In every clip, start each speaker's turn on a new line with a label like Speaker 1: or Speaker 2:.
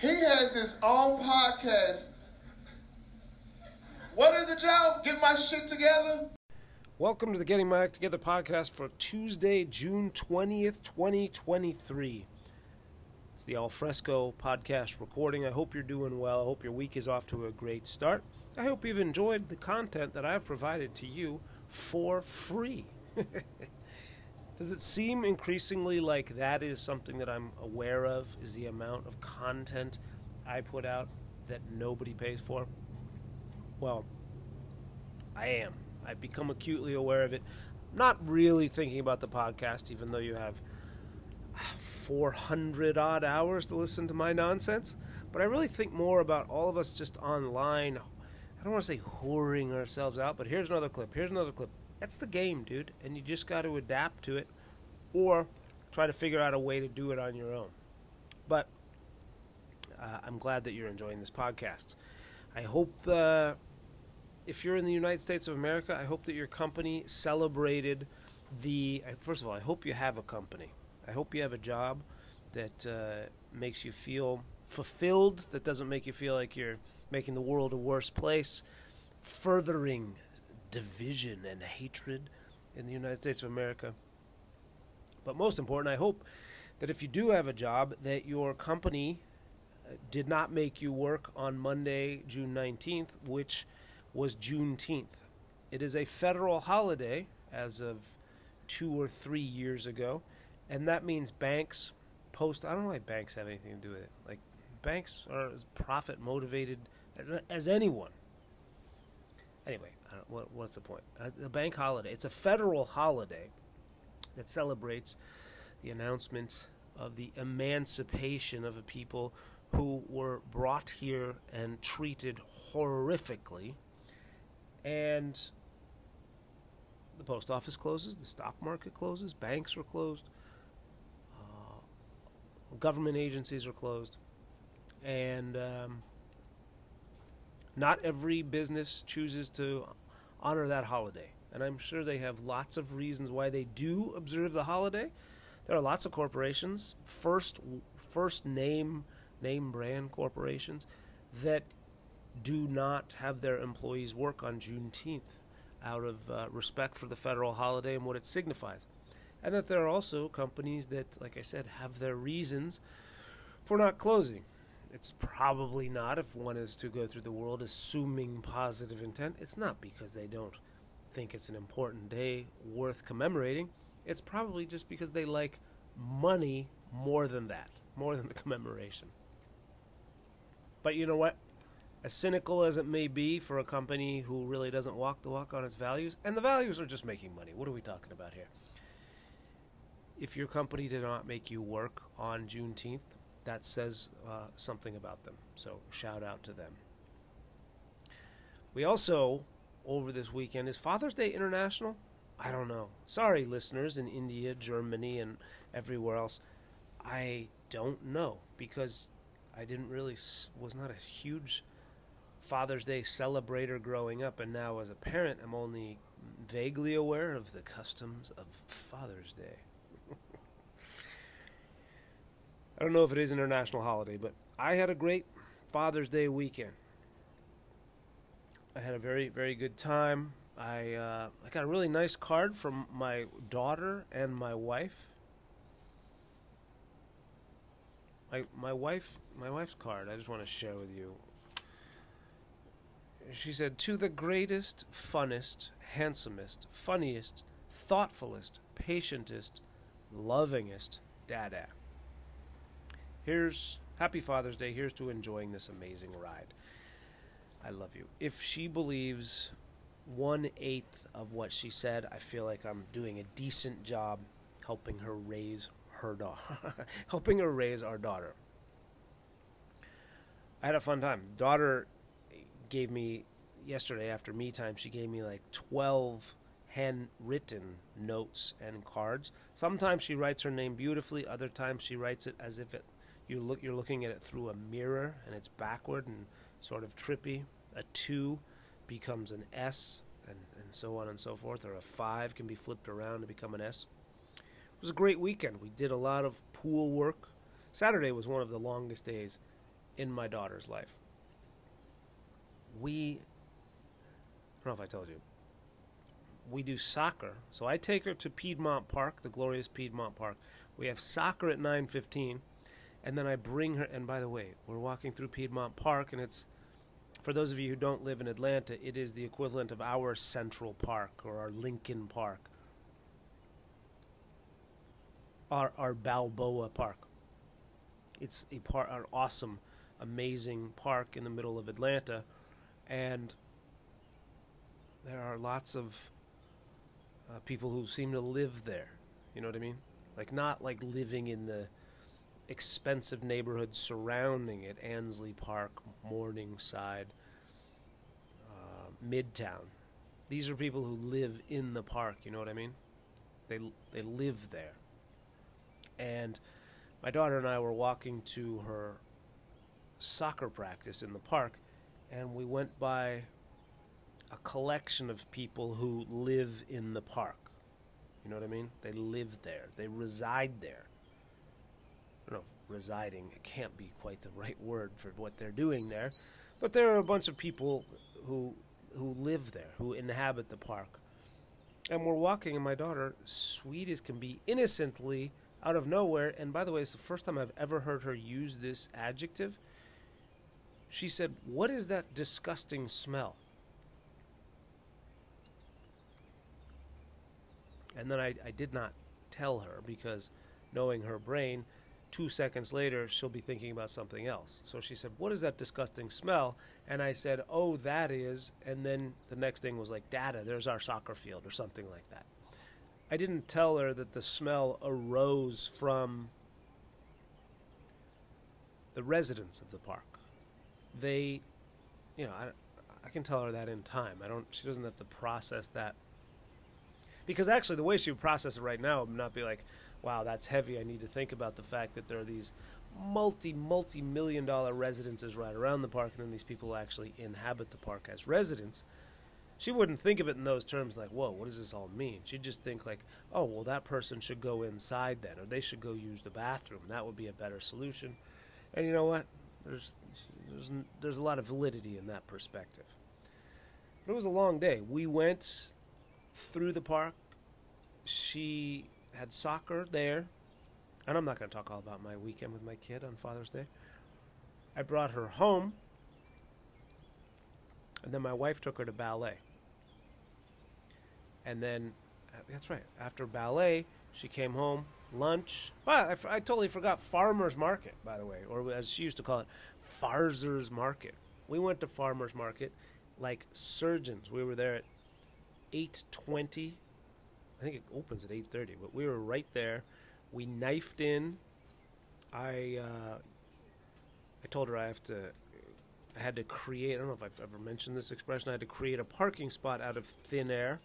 Speaker 1: He has his own podcast. What is it, Joe? Get my shit together?
Speaker 2: Welcome to the Getting My Act Together podcast for Tuesday, June 20th, 2023. It's the Alfresco podcast recording. I hope you're doing well. I hope your week is off to a great start. I hope you've enjoyed the content that I've provided to you for free. Does it seem increasingly like that is something that I'm aware of? Is the amount of content I put out that nobody pays for? Well, I am. I've become acutely aware of it. Not really thinking about the podcast, even though you have 400 odd hours to listen to my nonsense. But I really think more about all of us just online. I don't want to say whoring ourselves out, but here's another clip. Here's another clip. That's the game, dude. And you just got to adapt to it or try to figure out a way to do it on your own. But uh, I'm glad that you're enjoying this podcast. I hope uh, if you're in the United States of America, I hope that your company celebrated the. First of all, I hope you have a company. I hope you have a job that uh, makes you feel fulfilled, that doesn't make you feel like you're making the world a worse place, furthering division and hatred in the United States of America. But most important, I hope that if you do have a job, that your company uh, did not make you work on Monday, June 19th, which was Juneteenth. It is a federal holiday as of two or three years ago, and that means banks, post. I don't know why banks have anything to do with it. Like banks are as profit motivated as, as anyone. Anyway, what, what's the point? Uh, a bank holiday. It's a federal holiday that celebrates the announcement of the emancipation of a people who were brought here and treated horrifically. And the post office closes, the stock market closes, banks are closed, uh, government agencies are closed, and um, not every business chooses to honor that holiday and I'm sure they have lots of reasons why they do observe the holiday. There are lots of corporations, first first name name brand corporations that do not have their employees work on Juneteenth out of uh, respect for the federal holiday and what it signifies. And that there are also companies that, like I said, have their reasons for not closing. It's probably not, if one is to go through the world assuming positive intent, it's not because they don't think it's an important day worth commemorating. It's probably just because they like money more than that, more than the commemoration. But you know what? As cynical as it may be for a company who really doesn't walk the walk on its values, and the values are just making money. What are we talking about here? If your company did not make you work on Juneteenth, that says uh, something about them. So shout out to them. We also over this weekend. Is Father's Day international? I don't know. Sorry, listeners in India, Germany, and everywhere else. I don't know because I didn't really was not a huge Father's Day celebrator growing up, and now as a parent, I'm only vaguely aware of the customs of Father's Day. I don't know if it is an international holiday, but I had a great Father's Day weekend. I had a very very good time. I uh, I got a really nice card from my daughter and my wife. My my wife my wife's card. I just want to share with you. She said, "To the greatest, funnest, handsomest, funniest, thoughtfulest, patientest, lovingest dada." Here's Happy Father's Day. Here's to enjoying this amazing ride. I love you. If she believes one eighth of what she said, I feel like I'm doing a decent job helping her raise her daughter, helping her raise our daughter. I had a fun time. Daughter gave me yesterday after me time. She gave me like twelve handwritten notes and cards. Sometimes she writes her name beautifully. Other times she writes it as if it you look you're looking at it through a mirror and it's backward and sort of trippy. A 2 becomes an S, and, and so on and so forth. Or a 5 can be flipped around to become an S. It was a great weekend. We did a lot of pool work. Saturday was one of the longest days in my daughter's life. We, I don't know if I told you, we do soccer. So I take her to Piedmont Park, the glorious Piedmont Park. We have soccer at 9:15, and then I bring her. And by the way, we're walking through Piedmont Park, and it's for those of you who don't live in Atlanta, it is the equivalent of our Central Park or our Lincoln Park, our our Balboa Park. It's a par- an awesome, amazing park in the middle of Atlanta, and there are lots of uh, people who seem to live there. You know what I mean? Like not like living in the expensive neighborhoods surrounding it, Ansley Park, Morningside, uh, Midtown. These are people who live in the park. You know what I mean? They they live there. And my daughter and I were walking to her soccer practice in the park, and we went by a collection of people who live in the park. You know what I mean? They live there. They reside there. Don't know if residing can't be quite the right word for what they're doing there, but there are a bunch of people who who live there, who inhabit the park. And we're walking, and my daughter, sweet as can be, innocently out of nowhere, and by the way, it's the first time I've ever heard her use this adjective. She said, What is that disgusting smell? And then I, I did not tell her because knowing her brain, two seconds later, she'll be thinking about something else. So she said, What is that disgusting smell? And I said, Oh, that is. And then the next thing was like, Data, there's our soccer field or something like that. I didn't tell her that the smell arose from the residents of the park. They, you know, I, I can tell her that in time. I don't. She doesn't have to process that because actually, the way she would process it right now would not be like, "Wow, that's heavy. I need to think about the fact that there are these multi, multi million dollar residences right around the park, and then these people actually inhabit the park as residents." She wouldn't think of it in those terms like, whoa, what does this all mean? She'd just think like, oh, well, that person should go inside then, or they should go use the bathroom. That would be a better solution. And you know what? There's, there's, there's a lot of validity in that perspective. But it was a long day. We went through the park. She had soccer there. And I'm not going to talk all about my weekend with my kid on Father's Day. I brought her home. And then my wife took her to ballet. And then, uh, that's right, after ballet, she came home, lunch. Well, I, f- I totally forgot Farmer's Market, by the way, or as she used to call it, Farzer's Market. We went to Farmer's Market like surgeons. We were there at 8.20. I think it opens at 8.30, but we were right there. We knifed in. I, uh, I told her I have to I had to create, I don't know if I've ever mentioned this expression, I had to create a parking spot out of thin air.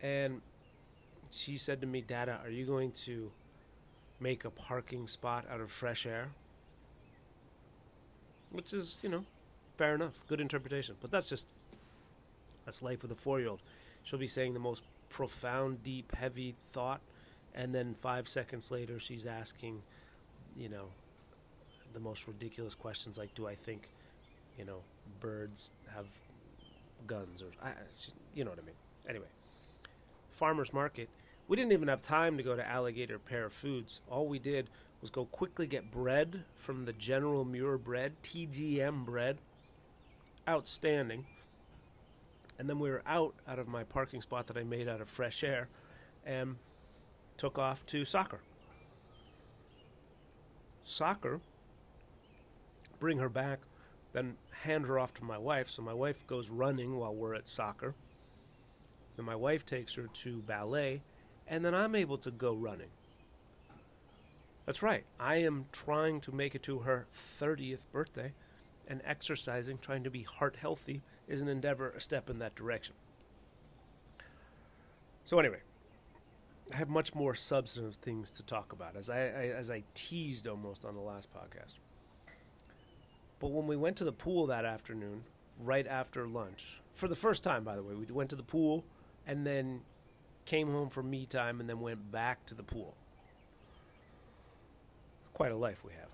Speaker 2: And she said to me, Dada, are you going to make a parking spot out of fresh air? Which is, you know, fair enough. Good interpretation. But that's just, that's life with a four year old. She'll be saying the most profound, deep, heavy thought. And then five seconds later, she's asking, you know, the most ridiculous questions like, do I think you know, birds have guns or I, you know what I mean. Anyway, farmers market. We didn't even have time to go to Alligator Pear Foods. All we did was go quickly get bread from the General Muir bread, TGM bread. Outstanding. And then we were out out of my parking spot that I made out of fresh air and took off to soccer. Soccer, bring her back then hand her off to my wife. So my wife goes running while we're at soccer. Then my wife takes her to ballet, and then I'm able to go running. That's right. I am trying to make it to her 30th birthday, and exercising, trying to be heart healthy, is an endeavor, a step in that direction. So anyway, I have much more substantive things to talk about, as I, I as I teased almost on the last podcast. But when we went to the pool that afternoon, right after lunch, for the first time, by the way, we went to the pool and then came home for me time and then went back to the pool. Quite a life we have.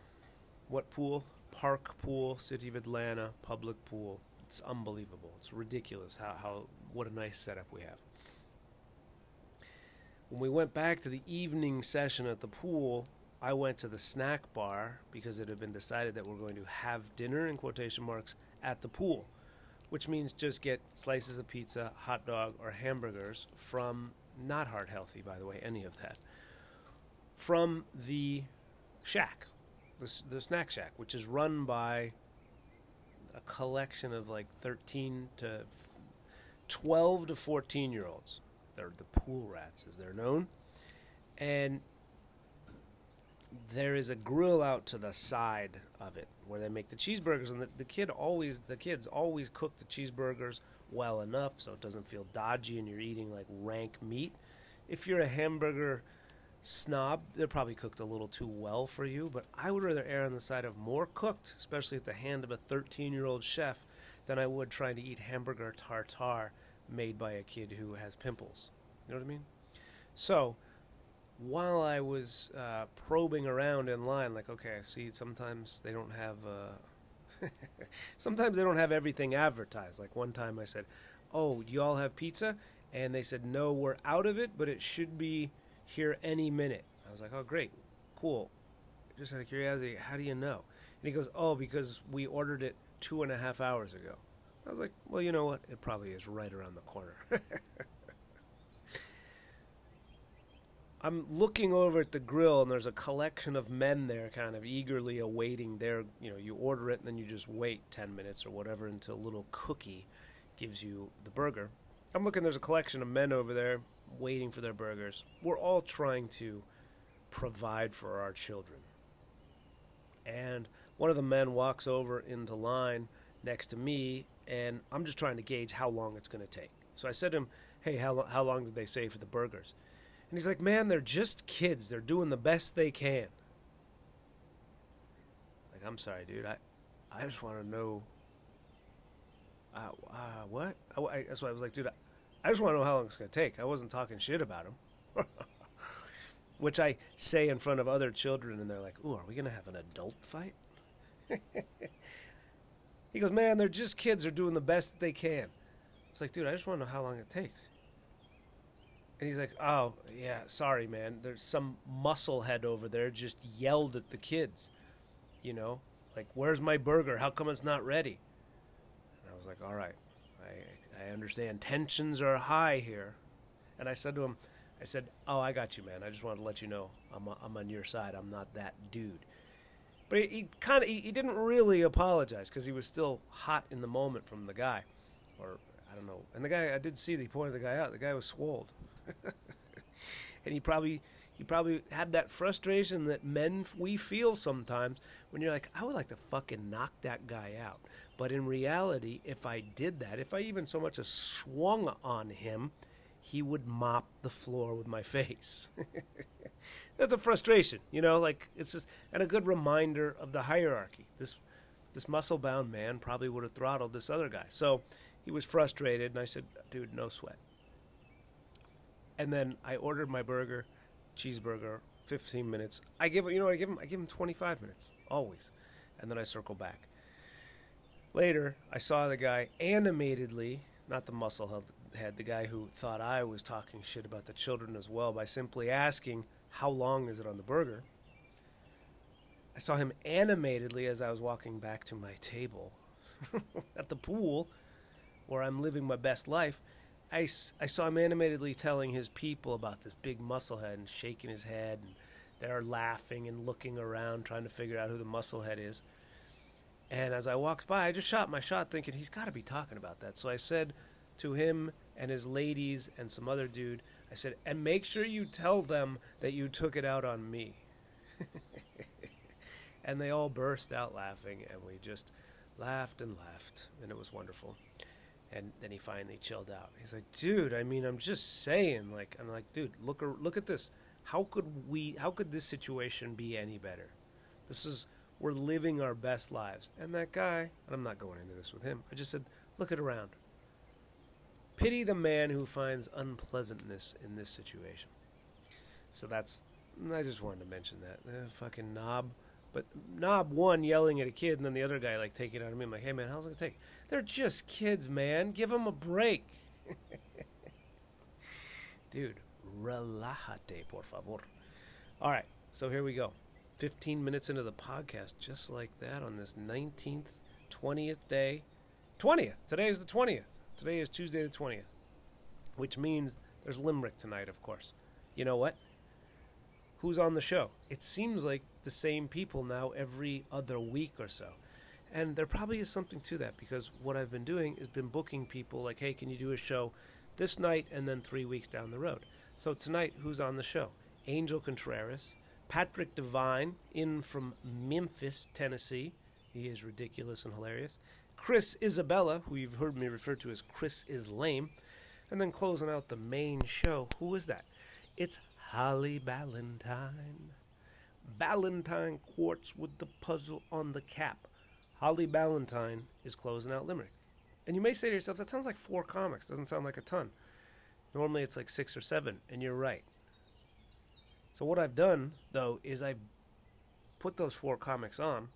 Speaker 2: What pool? park pool, City of Atlanta, public pool. It's unbelievable. It's ridiculous how, how what a nice setup we have. When we went back to the evening session at the pool, I went to the snack bar because it had been decided that we're going to have dinner in quotation marks at the pool, which means just get slices of pizza, hot dog, or hamburgers from not heart healthy, by the way, any of that, from the shack, the, the snack shack, which is run by a collection of like 13 to 12 to 14 year olds. They're the pool rats, as they're known. And there is a grill out to the side of it where they make the cheeseburgers and the, the kid always the kids always cook the cheeseburgers well enough so it doesn't feel dodgy and you're eating like rank meat if you're a hamburger snob they're probably cooked a little too well for you but i would rather err on the side of more cooked especially at the hand of a 13 year old chef than i would trying to eat hamburger tartare made by a kid who has pimples you know what i mean so while I was uh, probing around in line, like, okay, I see sometimes they don't have, uh, sometimes they don't have everything advertised. Like one time I said, oh, you all have pizza? And they said, no, we're out of it, but it should be here any minute. I was like, oh, great, cool. Just out of curiosity, how do you know? And he goes, oh, because we ordered it two and a half hours ago. I was like, well, you know what? It probably is right around the corner. I'm looking over at the grill, and there's a collection of men there, kind of eagerly awaiting their. You know, you order it, and then you just wait ten minutes or whatever until a little cookie gives you the burger. I'm looking. There's a collection of men over there waiting for their burgers. We're all trying to provide for our children. And one of the men walks over into line next to me, and I'm just trying to gauge how long it's going to take. So I said to him, "Hey, how how long did they say for the burgers?" And he's like, man, they're just kids. They're doing the best they can. Like, I'm sorry, dude. I, I just want to know. Uh, uh, what? I, I, that's why I was like, dude, I just want to know how long it's going to take. I wasn't talking shit about him. Which I say in front of other children, and they're like, ooh, are we going to have an adult fight? he goes, man, they're just kids. They're doing the best they can. It's like, dude, I just want to know how long it takes. And he's like, "Oh yeah, sorry, man. There's some musclehead over there just yelled at the kids. You know, like, where's my burger? How come it's not ready?" And I was like, "All right, I understand. Tensions are high here." And I said to him, "I said, oh, I got you, man. I just wanted to let you know I'm I'm on your side. I'm not that dude." But he, he kind of he, he didn't really apologize because he was still hot in the moment from the guy, or I don't know. And the guy I did see he pointed the guy out. The guy was swolled. and he probably he probably had that frustration that men we feel sometimes when you're like, I would like to fucking knock that guy out. But in reality, if I did that, if I even so much as swung on him, he would mop the floor with my face. That's a frustration, you know, like it's just and a good reminder of the hierarchy. This this muscle bound man probably would have throttled this other guy. So he was frustrated and I said, dude, no sweat and then I ordered my burger, cheeseburger, 15 minutes. I give you know I give him I give him 25 minutes always, and then I circle back. Later, I saw the guy animatedly, not the muscle head, the guy who thought I was talking shit about the children as well by simply asking how long is it on the burger. I saw him animatedly as I was walking back to my table at the pool where I'm living my best life I, I saw him animatedly telling his people about this big musclehead and shaking his head, and they're laughing and looking around trying to figure out who the musclehead is. And as I walked by, I just shot my shot thinking he's got to be talking about that. So I said to him and his ladies and some other dude, I said, and make sure you tell them that you took it out on me. and they all burst out laughing, and we just laughed and laughed, and it was wonderful. And then he finally chilled out. He's like, "Dude, I mean, I'm just saying." Like, I'm like, "Dude, look, look at this. How could we? How could this situation be any better? This is we're living our best lives." And that guy, and I'm not going into this with him. I just said, "Look at around. Pity the man who finds unpleasantness in this situation." So that's. I just wanted to mention that. The fucking knob But knob one yelling at a kid, and then the other guy like taking it out of me. I'm like, hey man, how's it gonna take? They're just kids, man. Give them a break, dude. Relájate, por favor. All right, so here we go. 15 minutes into the podcast, just like that, on this 19th, 20th day. 20th. Today is the 20th. Today is Tuesday the 20th, which means there's Limerick tonight, of course. You know what? Who's on the show? It seems like the same people now every other week or so. And there probably is something to that because what I've been doing is been booking people like, hey, can you do a show this night and then three weeks down the road? So tonight, who's on the show? Angel Contreras, Patrick Devine, in from Memphis, Tennessee. He is ridiculous and hilarious. Chris Isabella, who you've heard me refer to as Chris is lame. And then closing out the main show, who is that? It's Holly Ballantine. Ballantine quarts with the puzzle on the cap. Holly Ballantine is closing out Limerick. And you may say to yourself, that sounds like four comics. Doesn't sound like a ton. Normally it's like six or seven, and you're right. So what I've done, though, is I put those four comics on,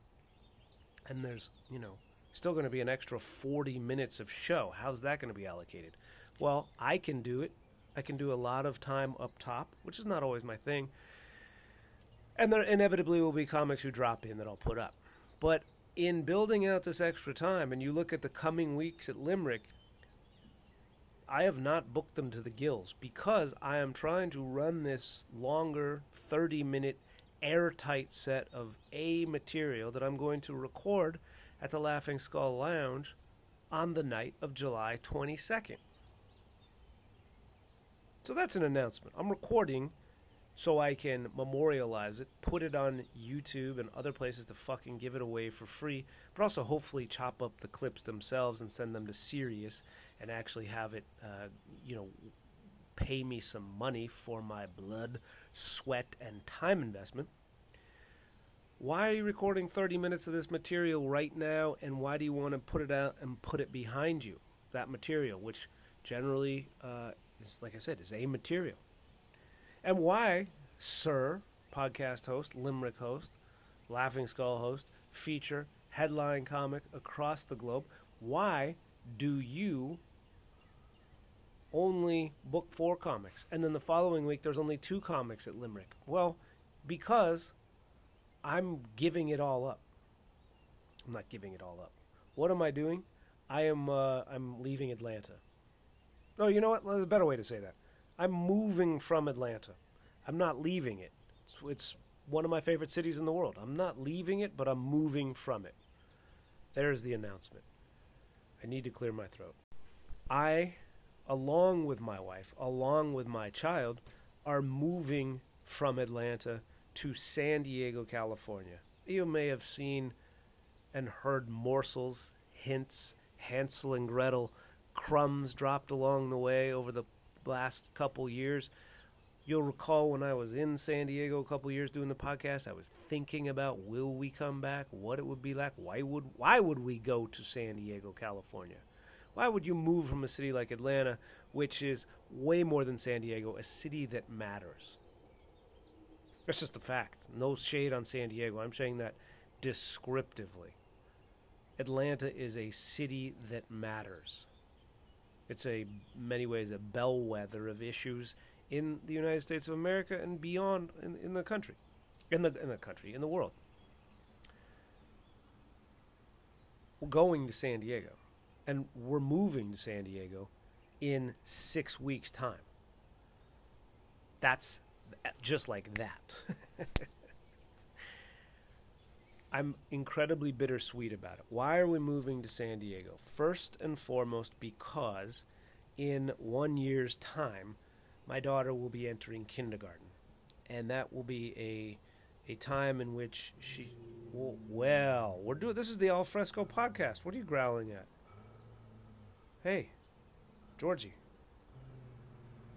Speaker 2: and there's, you know, still going to be an extra 40 minutes of show. How's that going to be allocated? Well, I can do it. I can do a lot of time up top, which is not always my thing. And there inevitably will be comics who drop in that I'll put up. But in building out this extra time, and you look at the coming weeks at Limerick, I have not booked them to the gills because I am trying to run this longer 30 minute airtight set of A material that I'm going to record at the Laughing Skull Lounge on the night of July 22nd. So that's an announcement. I'm recording so I can memorialize it, put it on YouTube and other places to fucking give it away for free, but also hopefully chop up the clips themselves and send them to Sirius and actually have it, uh, you know, pay me some money for my blood, sweat, and time investment. Why are you recording 30 minutes of this material right now, and why do you want to put it out and put it behind you? That material, which generally uh, is, like I said, is a material. And why, sir, podcast host, Limerick host, Laughing Skull host, feature, headline comic across the globe, why do you only book four comics and then the following week there's only two comics at Limerick? Well, because I'm giving it all up. I'm not giving it all up. What am I doing? I am uh, I'm leaving Atlanta. No, you know what? There's a better way to say that. I'm moving from Atlanta. I'm not leaving it. It's, it's one of my favorite cities in the world. I'm not leaving it, but I'm moving from it. There's the announcement. I need to clear my throat. I, along with my wife, along with my child, are moving from Atlanta to San Diego, California. You may have seen and heard morsels, hints, Hansel and Gretel, crumbs dropped along the way over the last couple years. You'll recall when I was in San Diego a couple years doing the podcast, I was thinking about will we come back, what it would be like, why would why would we go to San Diego, California? Why would you move from a city like Atlanta, which is way more than San Diego, a city that matters? That's just a fact. No shade on San Diego. I'm saying that descriptively. Atlanta is a city that matters. It's a many ways a bellwether of issues in the United States of America and beyond in, in the country. In the in the country, in the world. Going to San Diego. And we're moving to San Diego in six weeks' time. That's just like that. I'm incredibly bittersweet about it. Why are we moving to San Diego? First and foremost, because in one year's time, my daughter will be entering kindergarten. And that will be a a time in which she well, we're doing this is the Alfresco podcast. What are you growling at? Hey, Georgie.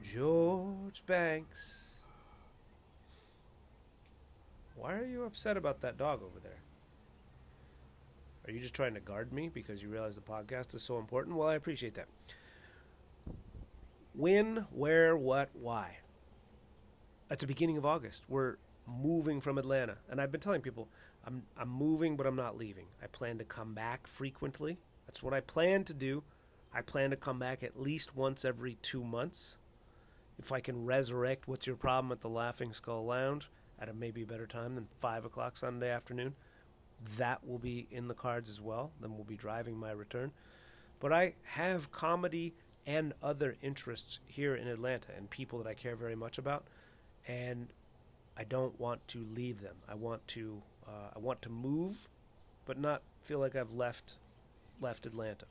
Speaker 2: George Banks. Why are you upset about that dog over there? Are you just trying to guard me because you realize the podcast is so important? Well, I appreciate that. When, where, what, why? At the beginning of August, we're moving from Atlanta. And I've been telling people I'm I'm moving, but I'm not leaving. I plan to come back frequently. That's what I plan to do. I plan to come back at least once every two months. If I can resurrect What's Your Problem at the Laughing Skull Lounge at a maybe better time than 5 o'clock Sunday afternoon, that will be in the cards as well. Then we'll be driving my return. But I have comedy and other interests here in Atlanta and people that I care very much about. And I don't want to leave them. I want to uh, I want to move, but not feel like I've left left Atlanta.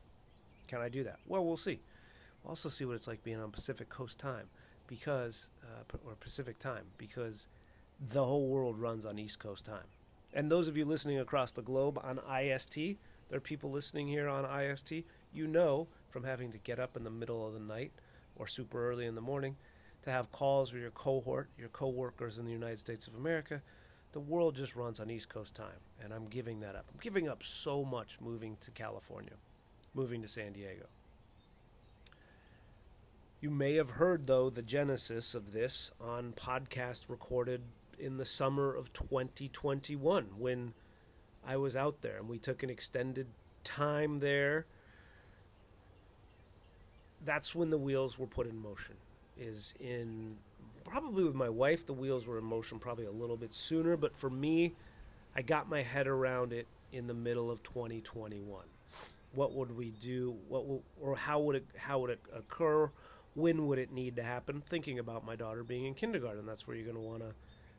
Speaker 2: Can I do that? Well, we'll see. We'll also see what it's like being on Pacific Coast time, because uh, or Pacific time, because the whole world runs on East Coast time. And those of you listening across the globe on IST, there are people listening here on IST. You know from having to get up in the middle of the night or super early in the morning to have calls with your cohort, your coworkers in the United States of America. The world just runs on East Coast time, and I'm giving that up. I'm giving up so much moving to California, moving to San Diego. You may have heard, though, the genesis of this on podcast recorded in the summer of 2021 when I was out there and we took an extended time there. That's when the wheels were put in motion is in probably with my wife the wheels were in motion probably a little bit sooner but for me i got my head around it in the middle of 2021 what would we do what will, or how would it how would it occur when would it need to happen thinking about my daughter being in kindergarten that's where you're going to want to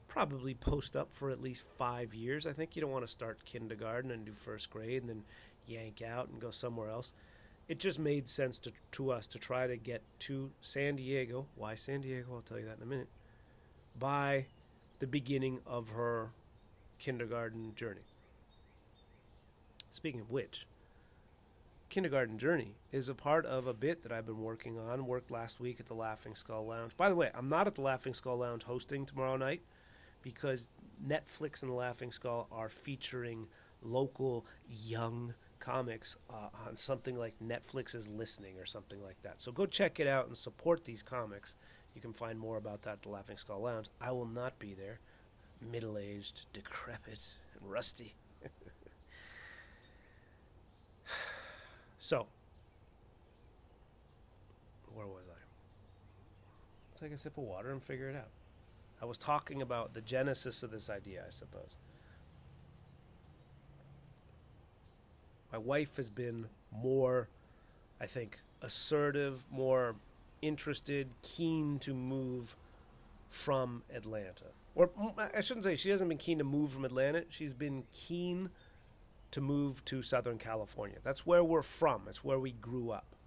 Speaker 2: probably post up for at least five years i think you don't want to start kindergarten and do first grade and then yank out and go somewhere else it just made sense to, to us to try to get to San Diego. Why San Diego? I'll tell you that in a minute. By the beginning of her kindergarten journey. Speaking of which, kindergarten journey is a part of a bit that I've been working on. Worked last week at the Laughing Skull Lounge. By the way, I'm not at the Laughing Skull Lounge hosting tomorrow night because Netflix and the Laughing Skull are featuring local young comics uh, on something like Netflix is listening or something like that. So go check it out and support these comics. You can find more about that at the Laughing Skull Lounge. I will not be there, middle aged, decrepit, and rusty. So, where was I? Take a sip of water and figure it out. I was talking about the genesis of this idea, I suppose. My wife has been more, I think, assertive, more interested, keen to move from Atlanta. Or mm, I shouldn't say she hasn't been keen to move from Atlanta. She's been keen to move to Southern California. That's where we're from. It's where we grew up.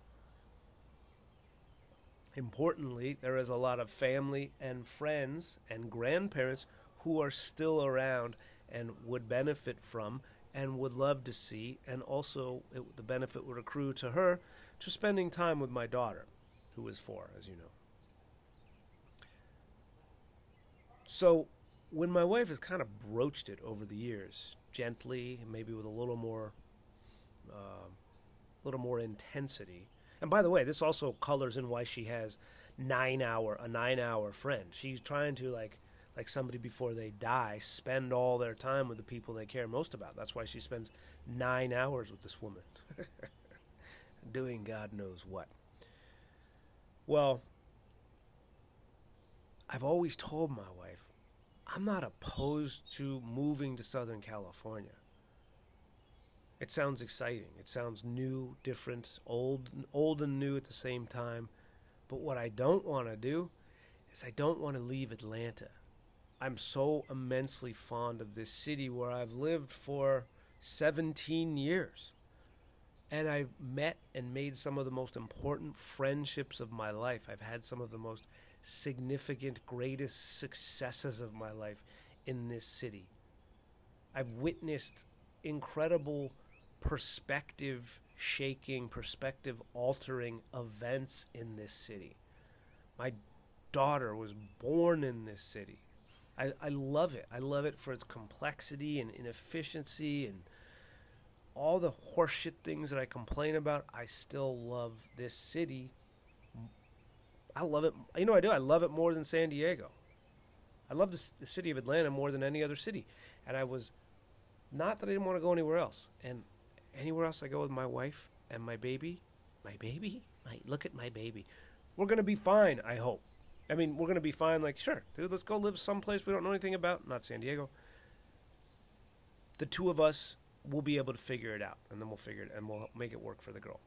Speaker 2: Importantly, there is a lot of family and friends and grandparents who are still around and would benefit from and would love to see, and also it, the benefit would accrue to her to spending time with my daughter, who is four, as you know. So, when my wife has kind of broached it over the years, gently, maybe with a little more, uh, little more intensity. And by the way, this also colors in why she has nine hour a nine hour friend. She's trying to like like somebody before they die, spend all their time with the people they care most about. That's why she spends nine hours with this woman, doing God knows what. Well, I've always told my wife, I'm not opposed to moving to Southern California. It sounds exciting. It sounds new, different, old, old and new at the same time. But what I don't want to do is I don't want to leave Atlanta. I'm so immensely fond of this city where I've lived for 17 years. And I've met and made some of the most important friendships of my life. I've had some of the most significant, greatest successes of my life in this city. I've witnessed incredible perspective shaking, perspective altering events in this city. My daughter was born in this city. I, I love it. I love it for its complexity and inefficiency and all the horseshit things that I complain about. I still love this city. I love it. You know, I do. I love it more than San Diego. I love the, the city of Atlanta more than any other city. And I was Not that I didn't want to go anywhere else. And anywhere else I go with my wife and my baby, my baby, my look at my baby. We're gonna be fine. I hope. I mean, we're gonna be fine. Like, sure, dude, let's go live someplace we don't know anything about. Not San Diego. The two of us will be able to figure it out, and then we'll figure it, and we'll make it work for the girl.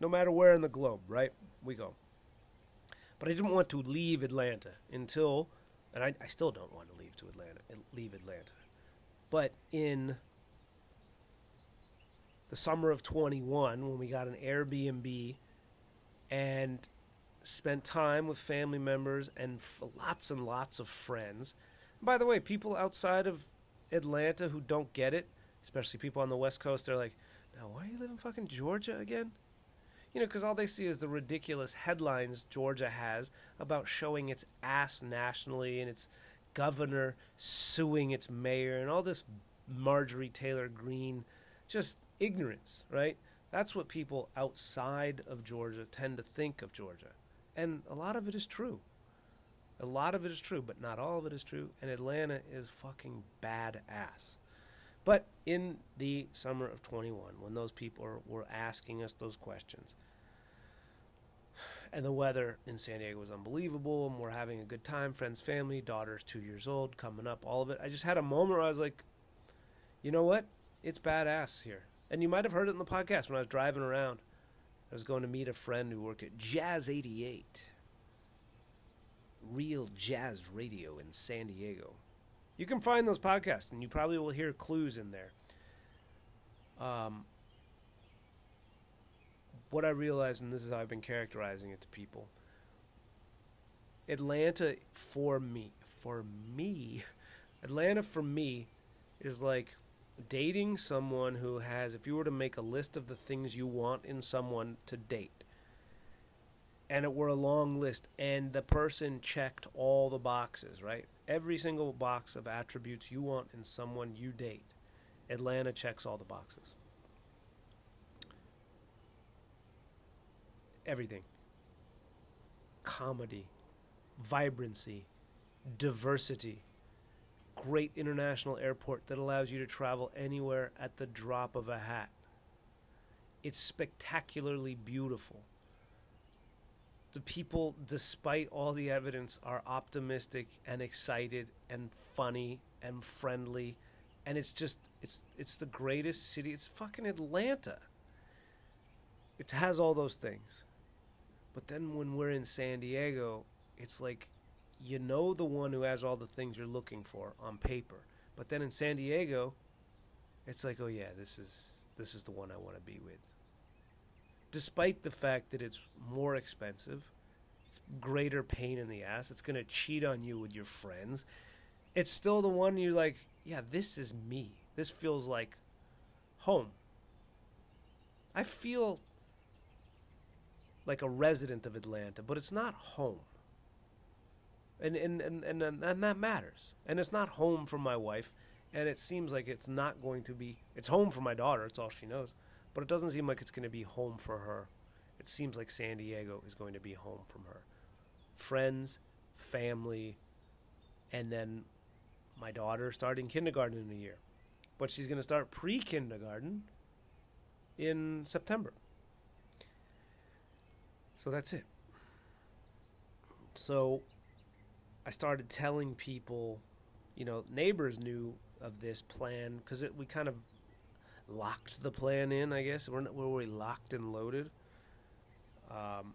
Speaker 2: No matter where in the globe, right? We go. But I didn't want to leave Atlanta until, and I, I still don't want to leave to Atlanta. Leave Atlanta, but in the summer of 21 when we got an Airbnb and spent time with family members and lots and lots of friends. by the way, people outside of Atlanta who don't get it, especially people on the West Coast, they're like, now why are you living fucking Georgia again? You know, because all they see is the ridiculous headlines Georgia has about showing its ass nationally and its governor suing its mayor and all this Marjorie Taylor Greene just ignorance, right? That's what people outside of Georgia tend to think of Georgia. And a lot of it is true. A lot of it is true, but not all of it is true. And Atlanta is fucking badass. But in the summer of 21, when those people were asking us those questions, and the weather in San Diego was unbelievable, and we're having a good time, friends, family, daughter's two years old, coming up, all of it. I just had a moment where I was like, you know what? It's badass here. And you might have heard it in the podcast when I was driving around. I was going to meet a friend who worked at Jazz 88, real jazz radio in San Diego. You can find those podcasts, and you probably will hear clues in there. Um, what I realized, and this is how I've been characterizing it to people Atlanta for me, for me, Atlanta for me is like dating someone who has, if you were to make a list of the things you want in someone to date, and it were a long list, and the person checked all the boxes, right? Every single box of attributes you want in someone you date, Atlanta checks all the boxes. Everything comedy, vibrancy, diversity great international airport that allows you to travel anywhere at the drop of a hat. It's spectacularly beautiful. The people, despite all the evidence, are optimistic and excited and funny and friendly. And it's just, it's, it's the greatest city. It's fucking Atlanta. It has all those things. But then when we're in San Diego, it's like you know the one who has all the things you're looking for on paper. But then in San Diego, it's like, oh yeah, this is this is the one I want to be with. Despite the fact that it's more expensive, it's greater pain in the ass. It's going to cheat on you with your friends. It's still the one you're like, yeah, this is me. This feels like home. I feel like a resident of Atlanta, but it's not home and and, and, and and that matters. And it's not home for my wife, and it seems like it's not going to be. It's home for my daughter. It's all she knows, but it doesn't seem like it's going to be home for her. It seems like San Diego is going to be home from her. Friends, family, and then my daughter starting kindergarten in a year, but she's going to start pre-kindergarten in September. So that's it. So I started telling people, you know, neighbors knew of this plan because we kind of locked the plan in. I guess we're were we locked and loaded. Um,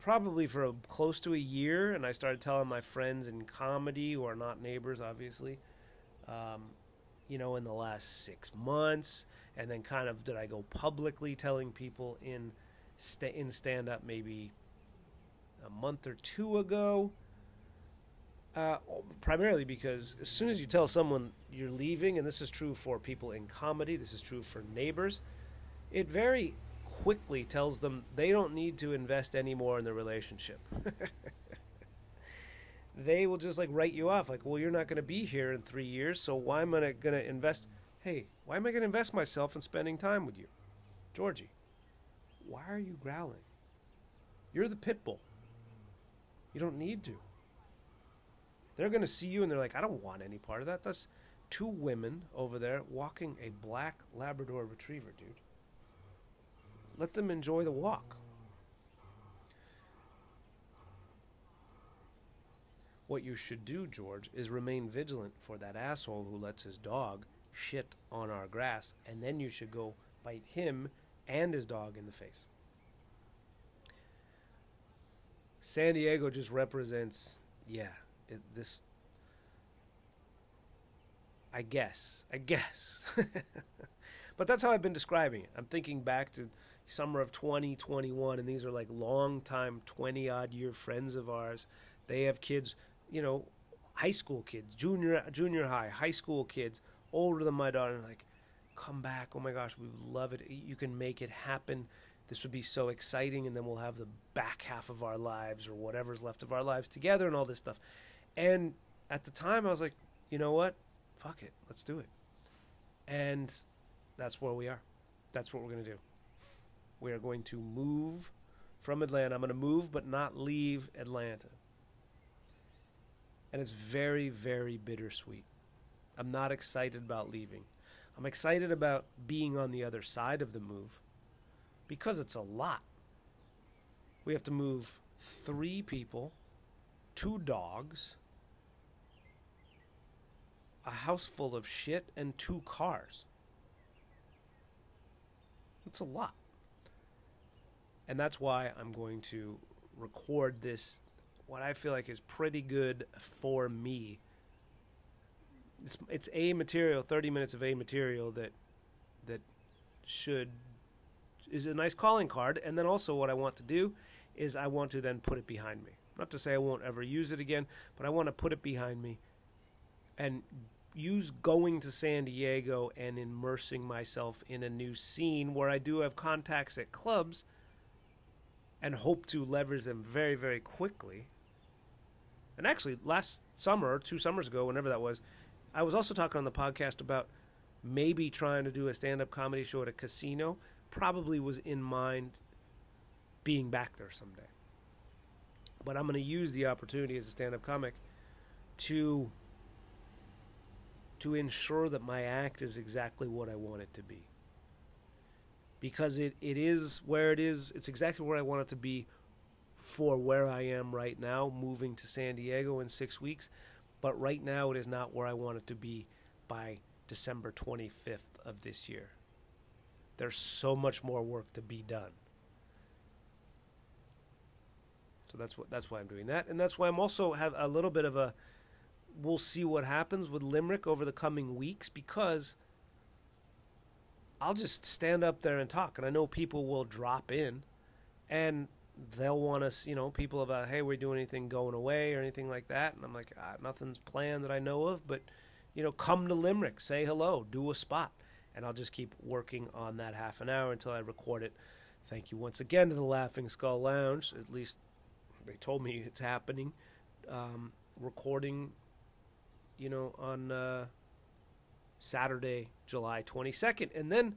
Speaker 2: probably for a, close to a year, and I started telling my friends in comedy who are not neighbors, obviously. Um, you know, in the last six months, and then kind of did I go publicly telling people in sta- in stand up maybe a month or two ago. Uh, primarily because as soon as you tell someone you're leaving, and this is true for people in comedy, this is true for neighbors, it very quickly tells them they don't need to invest any more in the relationship. they will just like write you off, like, well, you're not going to be here in three years, so why am I going to invest? Hey, why am I going to invest myself in spending time with you? Georgie, why are you growling? You're the pit bull. You don't need to they're going to see you and they're like, I don't want any part of that. That's two women over there walking a black Labrador retriever, dude. Let them enjoy the walk. What you should do, George, is remain vigilant for that asshole who lets his dog shit on our grass, and then you should go bite him and his dog in the face. San Diego just represents, yeah, it, this. I guess, I guess. but that's how I've been describing it. I'm thinking back to summer of 2021, and these are like long time, 20 odd year friends of ours. They have kids, you know, high school kids, junior junior high, high school kids, older than my daughter. Like, come back! Oh my gosh, we would love it. You can make it happen. This would be so exciting, and then we'll have the back half of our lives or whatever's left of our lives together, and all this stuff. And at the time, I was like, you know what? Fuck it, let's do it. And that's where we are. That's what we're gonna do. We are going to move from Atlanta. I'm going to move, but not leave Atlanta. And it's very, very bittersweet. I'm not excited about leaving. I'm excited about being on the other side of the move because it's a lot. We have to move three people, two dogs, a house full of shit, and two cars. It's a lot. And that's why I'm going to record this, what I feel like is pretty good for me. It's, it's A material, 30 minutes of A material that, that should, is a nice calling card. And then also what I want to do is I want to then put it behind me. Not to say I won't ever use it again, but I want to put it behind me and use going to San Diego and immersing myself in a new scene where I do have contacts at clubs – and hope to leverage them very, very quickly. And actually, last summer, two summers ago, whenever that was, I was also talking on the podcast about maybe trying to do a stand up comedy show at a casino. Probably was in mind being back there someday. But I'm going to use the opportunity as a stand up comic to to ensure that my act is exactly what I want it to be because it, it is where it is. It's exactly where I want it to be for where I am right now, moving to San Diego in six weeks. But right now, it is not where I want it to be by December 25th of this year. There's so much more work to be done. So that's what that's why I'm doing that, and that's why I'm also have a little bit of a. We'll see what happens with Limerick over the coming weeks because I'll just stand up there and talk, and I know people will drop in, and they'll want us, you know, people about, hey, we're doing anything going away or anything like that, and I'm like, ah, nothing's planned that I know of, but you know, come to Limerick, say hello, do a spot, and I'll just keep working on that half an hour until I record it. Thank you once again to the Laughing Skull Lounge. At least they told me it's happening. Um, recording, you know, on. Uh, Saturday, July 22nd. And then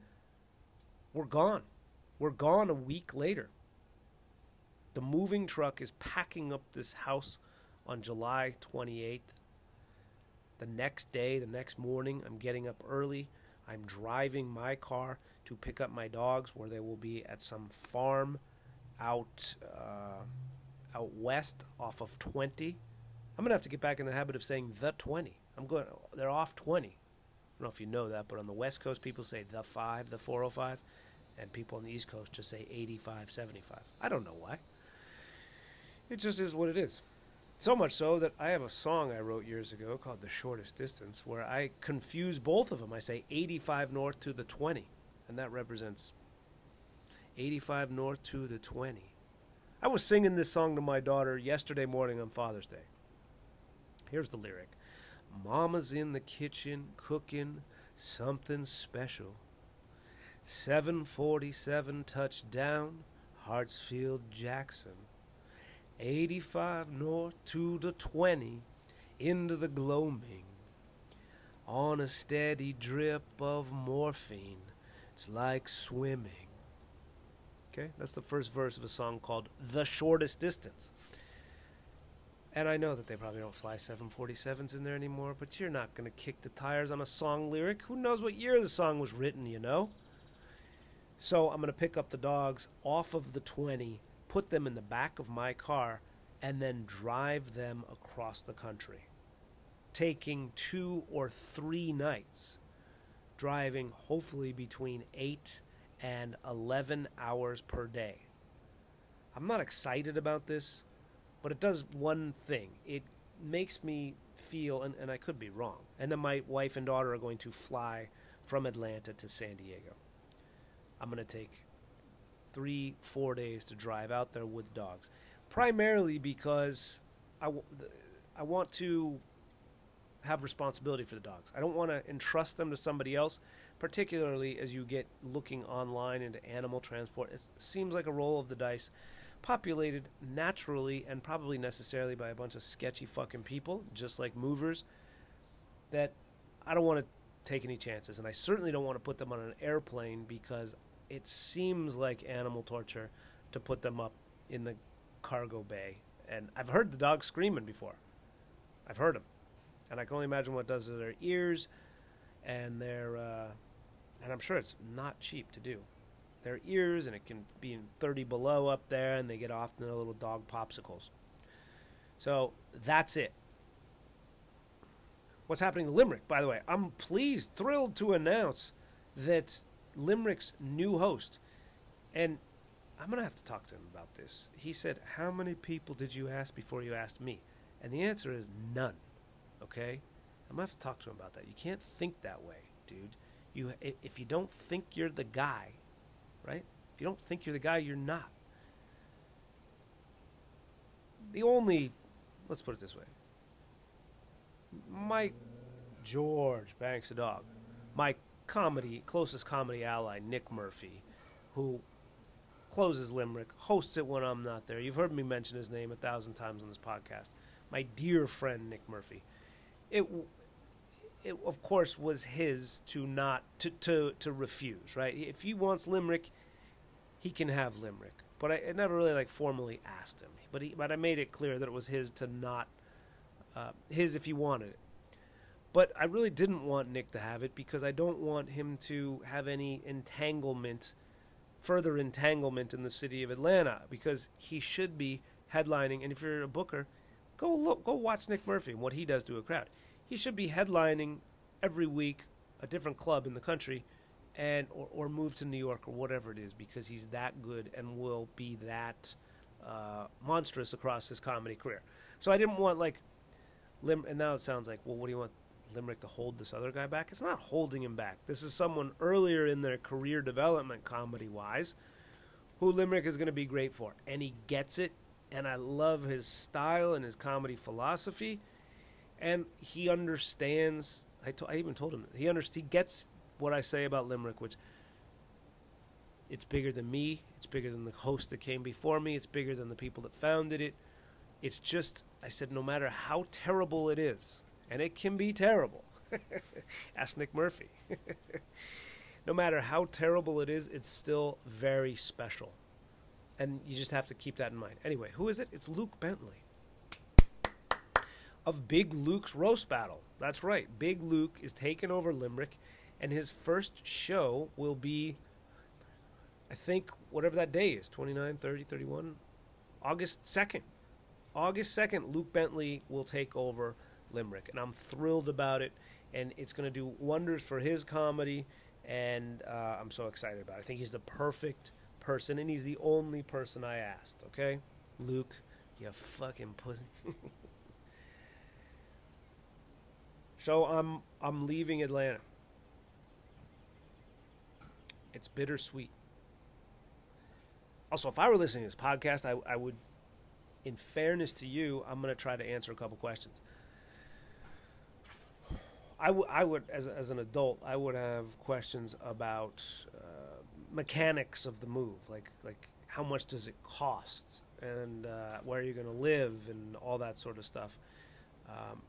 Speaker 2: we're gone. We're gone a week later. The moving truck is packing up this house on July 28th. The next day, the next morning, I'm getting up early. I'm driving my car to pick up my dogs where they will be at some farm out uh, out west off of 20. I'm going to have to get back in the habit of saying the 20. I'm going they're off 20 I don't know if you know that, but on the West Coast, people say the 5, the 405, and people on the East Coast just say 85, 75. I don't know why. It just is what it is. So much so that I have a song I wrote years ago called The Shortest Distance where I confuse both of them. I say 85 north to the 20, and that represents 85 north to the 20. I was singing this song to my daughter yesterday morning on Father's Day. Here's the lyric Mama's in the kitchen cooking something special. 747 touchdown, Hartsfield Jackson. 85 north to the 20 into the gloaming. On a steady drip of morphine, it's like swimming. Okay, that's the first verse of a song called The Shortest Distance. And I know that they probably don't fly 747s in there anymore, but you're not going to kick the tires on a song lyric. Who knows what year the song was written, you know? So I'm going to pick up the dogs off of the 20, put them in the back of my car, and then drive them across the country, taking two or three nights, driving hopefully between 8 and 11 hours per day. I'm not excited about this but it does one thing. It makes me feel, and, and I could be wrong, and then my wife and daughter are going to fly from Atlanta to San Diego. I'm going to take three, four days to drive out there with dogs, primarily because I, w- I want to have responsibility for the dogs. I don't want to entrust them to somebody else, particularly as you get looking online into animal transport. It seems like a roll of the dice populated naturally and probably necessarily by a bunch of sketchy fucking people, just like movers, that I don't want to take any chances. And I certainly don't want to put them on an airplane because it seems like animal torture to put them up in the cargo bay. And I've heard the dogs screaming before. I've heard them. And I can only imagine what it does to their ears and their. Uh, and I'm sure it's not cheap to do their ears, and it can be in 30 below up there, and they get off in their little dog popsicles. So that's it. What's happening to Limerick, by the way? I'm pleased, thrilled to announce that Limerick's new host, and I'm going to have to talk to him about this. He said, How many people did you ask before you asked me? And the answer is none. Okay? I'm going to have to talk to him about that. You can't think that way, dude. You, if you don't think you're the guy, right? If you don't think you're the guy, you're not. The only, let's put it this way Mike George Banks a dog, my comedy, closest comedy ally, Nick Murphy, who closes Limerick, hosts it when I'm not there. You've heard me mention his name a thousand times on this podcast. My dear friend Nick Murphy. It it of course was his to not to, to to refuse right if he wants limerick he can have limerick but I, I never really like formally asked him but he but i made it clear that it was his to not uh, his if he wanted it but i really didn't want nick to have it because i don't want him to have any entanglement further entanglement in the city of atlanta because he should be headlining and if you're a booker go look go watch nick murphy and what he does to a crowd he should be headlining every week a different club in the country and or, or move to New York or whatever it is because he's that good and will be that uh, monstrous across his comedy career. So I didn't want like Lim and now it sounds like well what do you want Limerick to hold this other guy back? It's not holding him back. This is someone earlier in their career development comedy wise who Limerick is going to be great for and he gets it and I love his style and his comedy philosophy and he understands. I, to, I even told him he understands. He gets what I say about Limerick, which it's bigger than me. It's bigger than the host that came before me. It's bigger than the people that founded it. It's just, I said, no matter how terrible it is, and it can be terrible. Ask Nick Murphy. no matter how terrible it is, it's still very special. And you just have to keep that in mind. Anyway, who is it? It's Luke Bentley of Big Luke's roast battle. That's right. Big Luke is taking over Limerick, and his first show will be, I think, whatever that day is 29, 30, 31, August 2nd. August 2nd, Luke Bentley will take over Limerick, and I'm thrilled about it, and it's going to do wonders for his comedy, and uh, I'm so excited about it. I think he's the perfect person, and he's the only person I asked, okay? Luke, you fucking pussy. So I'm I'm leaving Atlanta. It's bittersweet. Also, if I were listening to this podcast, I, I would, in fairness to you, I'm going to try to answer a couple questions. I, w- I would, as, as an adult, I would have questions about uh, mechanics of the move, like like how much does it cost, and uh, where are you going to live, and all that sort of stuff. Um,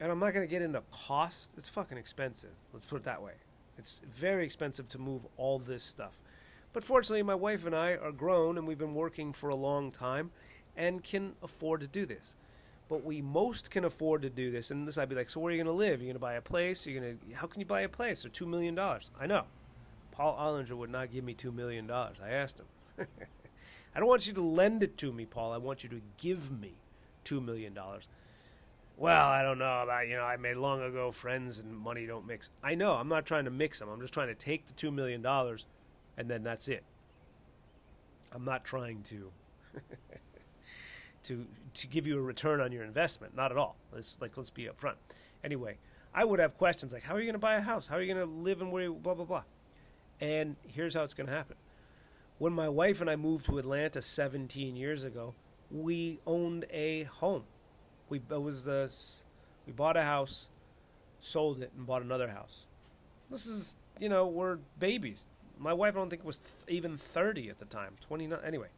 Speaker 2: and I'm not going to get into cost. It's fucking expensive. Let's put it that way. It's very expensive to move all this stuff. But fortunately, my wife and I are grown and we've been working for a long time and can afford to do this. But we most can afford to do this. And this, I'd be like, so where are you going to live? You're going to buy a place? You're going to? How can you buy a place for two million dollars? I know. Paul Ollinger would not give me two million dollars. I asked him. I don't want you to lend it to me, Paul. I want you to give me two million dollars. Well, I don't know about you know. I made long ago friends, and money don't mix. I know. I'm not trying to mix them. I'm just trying to take the two million dollars, and then that's it. I'm not trying to to to give you a return on your investment. Not at all. Let's like let's be upfront. Anyway, I would have questions like, how are you going to buy a house? How are you going to live and where? You, blah blah blah. And here's how it's going to happen. When my wife and I moved to Atlanta 17 years ago, we owned a home we it was the we bought a house, sold it, and bought another house. This is you know we're babies. My wife I don't think was th- even thirty at the time, twenty nine. Anyway.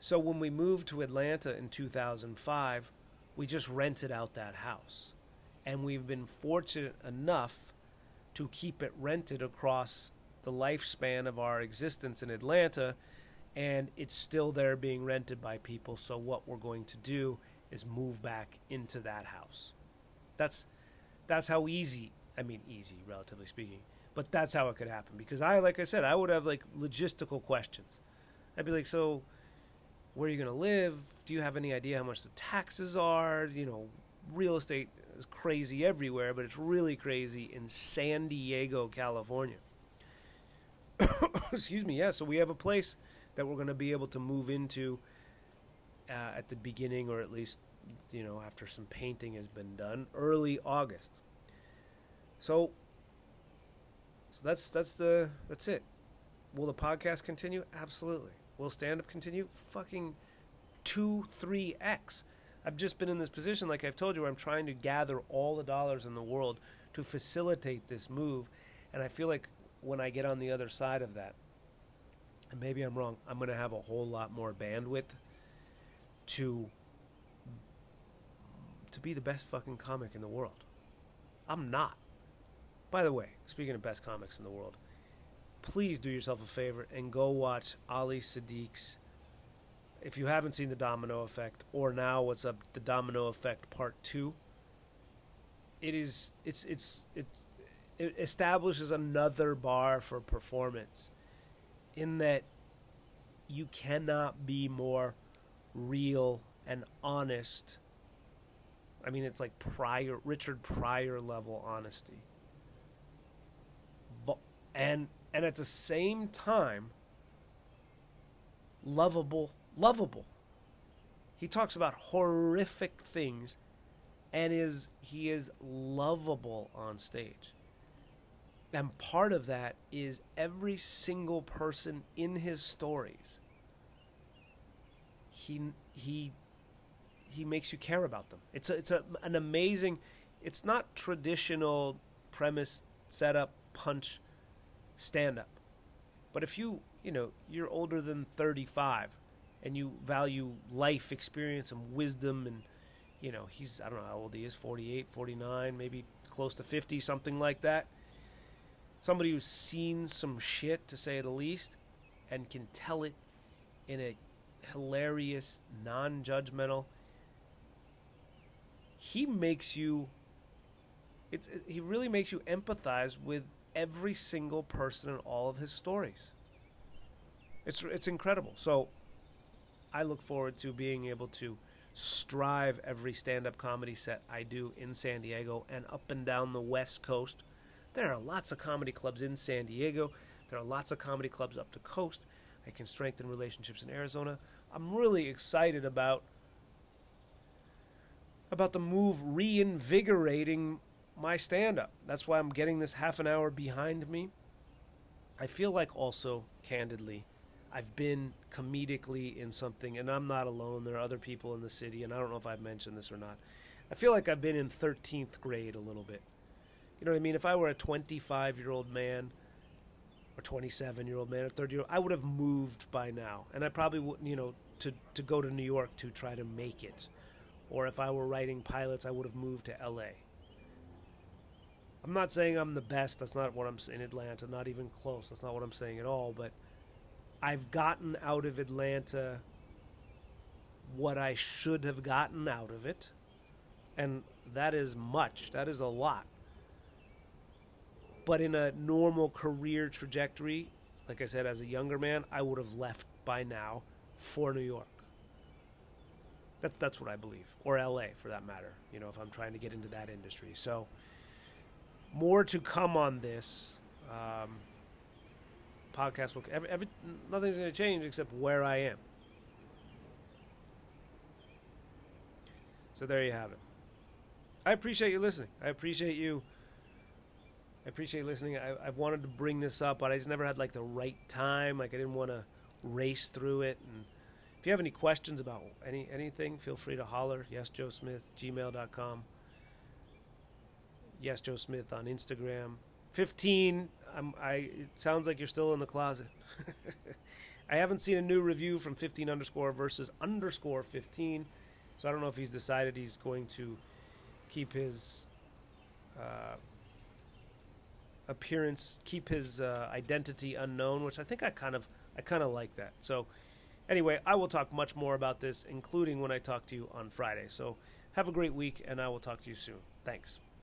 Speaker 2: So when we moved to Atlanta in 2005, we just rented out that house. And we've been fortunate enough to keep it rented across the lifespan of our existence in Atlanta and it's still there being rented by people. So what we're going to do is move back into that house. That's that's how easy. I mean, easy, relatively speaking. But that's how it could happen because I, like I said, I would have like logistical questions. I'd be like, so where are you going to live? Do you have any idea how much the taxes are? You know, real estate is crazy everywhere, but it's really crazy in San Diego, California. Excuse me. Yeah, so we have a place that we're going to be able to move into uh, at the beginning, or at least you know after some painting has been done, early August. So, so that's that's the that's it. Will the podcast continue? Absolutely. Will stand up continue? Fucking two, three x. I've just been in this position, like I've told you, where I'm trying to gather all the dollars in the world to facilitate this move, and I feel like when I get on the other side of that, and maybe I'm wrong, I'm going to have a whole lot more bandwidth to to be the best fucking comic in the world. I'm not. By the way, speaking of best comics in the world, please do yourself a favor and go watch Ali Siddiq's. If you haven't seen the Domino Effect, or now what's up, the Domino Effect Part Two. It is it's it's it, it establishes another bar for performance, in that you cannot be more real and honest. I mean, it's like prior Richard Pryor level honesty. But, and and at the same time, lovable, lovable. He talks about horrific things, and is he is lovable on stage. And part of that is every single person in his stories he he he makes you care about them. It's a, it's a, an amazing. It's not traditional premise setup punch stand up, but if you you know you're older than thirty five, and you value life experience and wisdom and you know he's I don't know how old he is 48, 49, maybe close to fifty, something like that. Somebody who's seen some shit to say the least, and can tell it in a hilarious, non judgmental. He makes you. It's, it, he really makes you empathize with every single person in all of his stories. It's it's incredible. So, I look forward to being able to strive every stand-up comedy set I do in San Diego and up and down the West Coast. There are lots of comedy clubs in San Diego. There are lots of comedy clubs up the coast. I can strengthen relationships in Arizona. I'm really excited about about the move reinvigorating my stand up. That's why I'm getting this half an hour behind me. I feel like also candidly I've been comedically in something and I'm not alone. There are other people in the city and I don't know if I've mentioned this or not. I feel like I've been in 13th grade a little bit. You know what I mean? If I were a 25 year old man or 27 year old man or 30 year old, I would have moved by now. And I probably wouldn't, you know, to, to go to New York to try to make it. Or if I were writing pilots, I would have moved to LA. I'm not saying I'm the best. That's not what I'm. In Atlanta, not even close. That's not what I'm saying at all. But I've gotten out of Atlanta what I should have gotten out of it. And that is much. That is a lot. But in a normal career trajectory, like I said, as a younger man, I would have left by now for New York. That's that's what I believe, or LA for that matter. You know, if I'm trying to get into that industry. So more to come on this um, podcast. Will every, every, nothing's going to change except where I am. So there you have it. I appreciate you listening. I appreciate you. I appreciate listening. I, I've wanted to bring this up, but I just never had like the right time. Like I didn't want to race through it. And if you have any questions about any anything, feel free to holler. Yes, Joe Smith, gmail.com. Yes, Joe Smith on Instagram. 15. I'm, I. It sounds like you're still in the closet. I haven't seen a new review from 15 underscore versus underscore 15, so I don't know if he's decided he's going to keep his uh, appearance, keep his uh, identity unknown, which I think I kind of I kind of like that. So anyway, I will talk much more about this, including when I talk to you on Friday. So have a great week, and I will talk to you soon. Thanks.